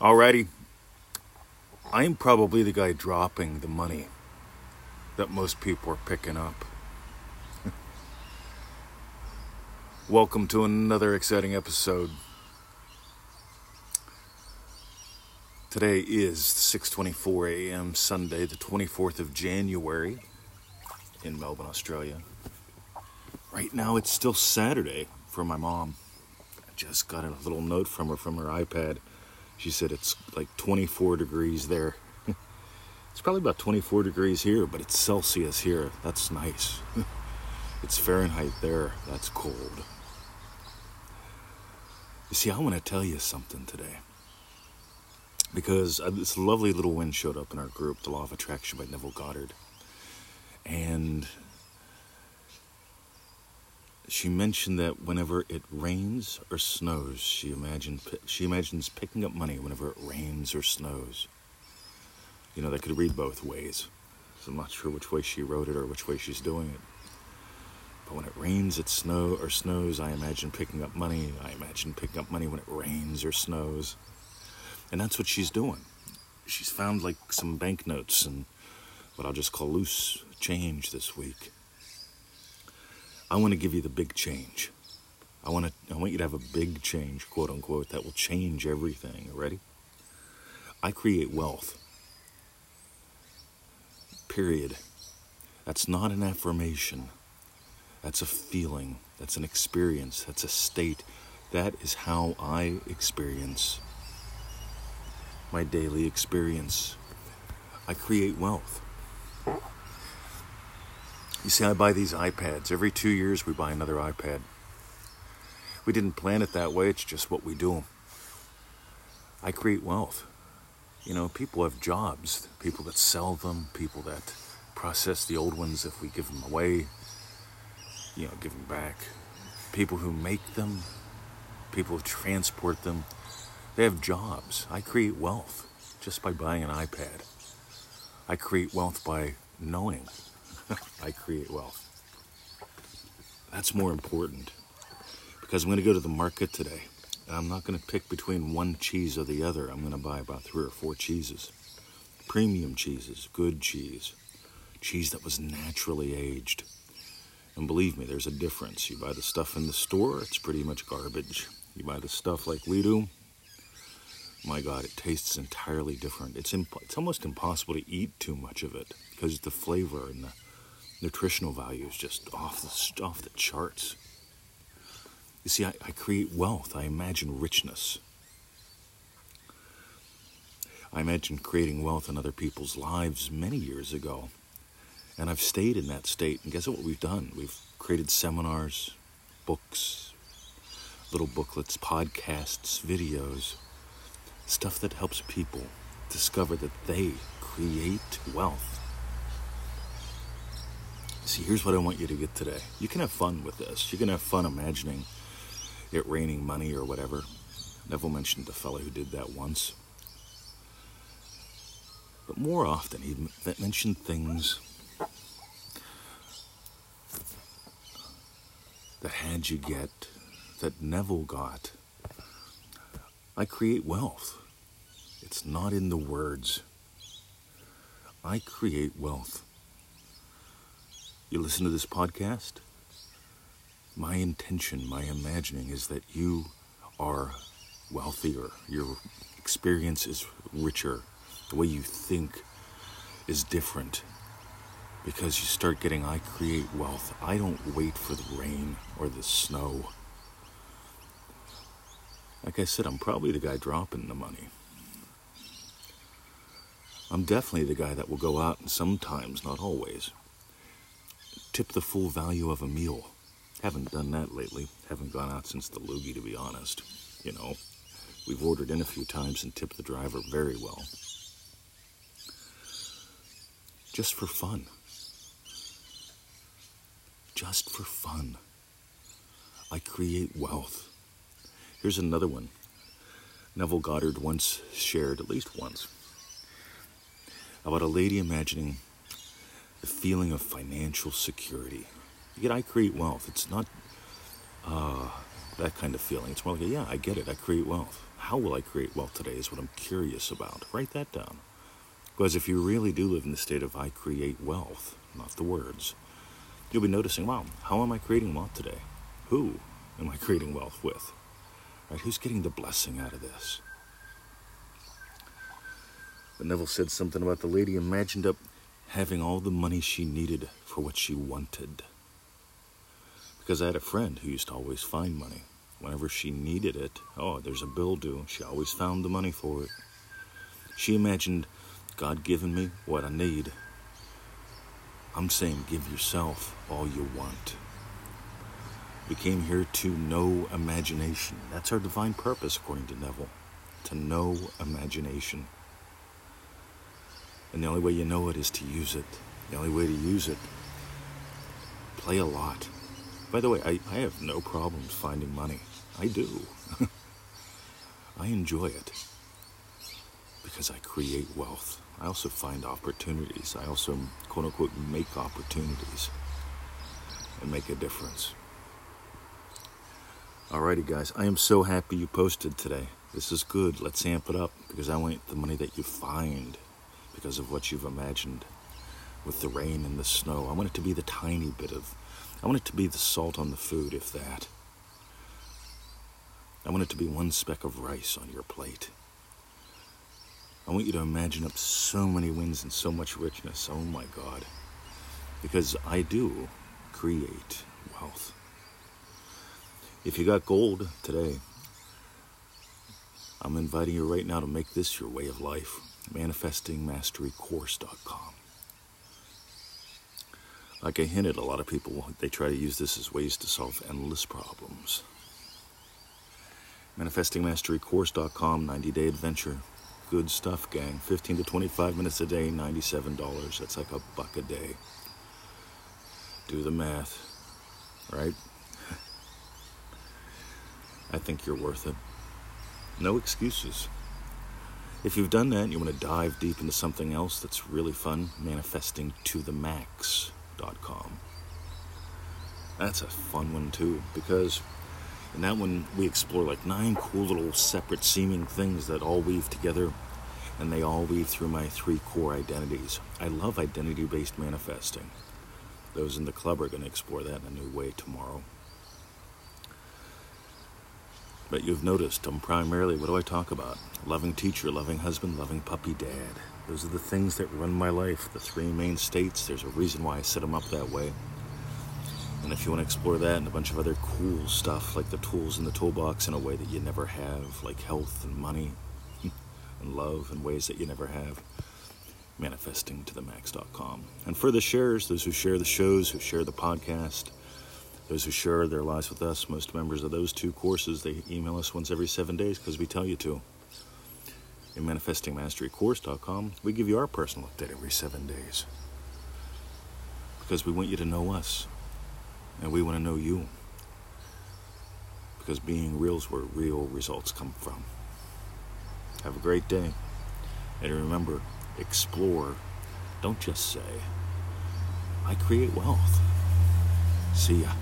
Alrighty. I'm probably the guy dropping the money that most people are picking up. Welcome to another exciting episode. Today is 6:24 a.m. Sunday, the 24th of January in Melbourne, Australia. Right now it's still Saturday for my mom. I just got a little note from her from her iPad she said it's like 24 degrees there. it's probably about 24 degrees here, but it's Celsius here. That's nice. it's Fahrenheit there. That's cold. You see, I want to tell you something today. Because uh, this lovely little wind showed up in our group, The Law of Attraction by Neville Goddard. And she mentioned that whenever it rains or snows, she imagined she imagines picking up money whenever it rains or snows. You know, that could read both ways. So I'm not sure which way she wrote it or which way she's doing it. But when it rains, it snow or snows, I imagine picking up money. I imagine picking up money when it rains or snows. And that's what she's doing. She's found like some banknotes and what I'll just call loose change this week I want to give you the big change. I want to I want you to have a big change, quote unquote, that will change everything. Ready? I create wealth. Period. That's not an affirmation. That's a feeling. That's an experience. That's a state. That is how I experience my daily experience. I create wealth. You see, I buy these iPads. Every two years, we buy another iPad. We didn't plan it that way, it's just what we do. I create wealth. You know, people have jobs, people that sell them, people that process the old ones if we give them away, you know, give them back. People who make them, people who transport them, they have jobs. I create wealth just by buying an iPad. I create wealth by knowing I create wealth. That's more important because I'm going to go to the market today. I'm not going to pick between one cheese or the other. I'm going to buy about three or four cheeses. Premium cheeses, good cheese, cheese that was naturally aged. And believe me, there's a difference. You buy the stuff in the store, it's pretty much garbage. You buy the stuff like we do, my God, it tastes entirely different. It's, imp- it's almost impossible to eat too much of it because the flavor and the nutritional value is just off the off the charts. You see, I, I create wealth. I imagine richness. I imagine creating wealth in other people's lives many years ago. And I've stayed in that state. And guess what we've done? We've created seminars, books, little booklets, podcasts, videos, stuff that helps people discover that they create wealth. See, here's what I want you to get today. You can have fun with this. You can have fun imagining it raining money or whatever. Neville mentioned the fellow who did that once. But more often, he mentioned things that had you get, that Neville got. I create wealth. It's not in the words. I create wealth you listen to this podcast, my intention, my imagining is that you are wealthier, your experience is richer, the way you think is different. Because you start getting, I create wealth. I don't wait for the rain or the snow. Like I said, I'm probably the guy dropping the money. I'm definitely the guy that will go out and sometimes, not always, tip the full value of a meal. Haven't done that lately. Haven't gone out since the loogie, to be honest. You know, we've ordered in a few times and tipped the driver very well. Just for fun. Just for fun. I create wealth. Here's another one. Neville Goddard once shared, at least once, about a lady imagining the feeling of financial security. Yet I create wealth. It's not uh, that kind of feeling. It's more like, yeah, I get it. I create wealth. How will I create wealth today is what I'm curious about. Write that down. Because if you really do live in the state of I create wealth, not the words, you'll be noticing, wow, how am I creating wealth today? Who am I creating wealth with? Right? Who's getting the blessing out of this? But Neville said something about the lady imagined up having all the money she needed for what she wanted. Because I had a friend who used to always find money. Whenever she needed it, oh, there's a bill due, she always found the money for it. She imagined God giving me what I need. I'm saying give yourself all you want. We came here to know imagination. That's our divine purpose, according to Neville. To know imagination. And the only way you know it is to use it. The only way to use it, play a lot. By the way, I, I have no problems finding money. I do. I enjoy it because I create wealth. I also find opportunities. I also, quote unquote, make opportunities and make a difference. Alrighty, guys, I am so happy you posted today. This is good. Let's amp it up because I want the money that you find because of what you've imagined with the rain and the snow. I want it to be the tiny bit of, I want it to be the salt on the food, if that. I want it to be one speck of rice on your plate. I want you to imagine up so many winds and so much richness. Oh my God. Because I do create wealth. If you got gold today, I'm inviting you right now to make this your way of life. ManifestingMasteryCourse.com. Like I hinted, a lot of people they try to use this as ways to solve endless problems. ManifestingMasteryCourse.com, 90 day adventure. Good stuff, gang. 15 to 25 minutes a day, $97. That's like a buck a day. Do the math, right? I think you're worth it. No excuses. If you've done that and you want to dive deep into something else that's really fun, manifestingtothemax.com. That's a fun one too, because in that one we explore like nine cool little separate seeming things that all weave together and they all weave through my three core identities. I love identity based manifesting. Those in the club are going to explore that in a new way tomorrow. But you've noticed I'm primarily, what do I talk about? Loving teacher, loving husband, loving puppy dad. Those are the things that run my life, the three main states. There's a reason why I set them up that way. And if you want to explore that and a bunch of other cool stuff, like the tools in the toolbox in a way that you never have, like health and money and love in ways that you never have, manifestingtothemax.com. And for the sharers, those who share the shows, who share the podcast, those who share their lives with us, most members of those two courses, they email us once every seven days because we tell you to. In ManifestingMasteryCourse.com, we give you our personal update every seven days because we want you to know us and we want to know you because being real is where real results come from. Have a great day. And remember, explore. Don't just say, I create wealth. See ya.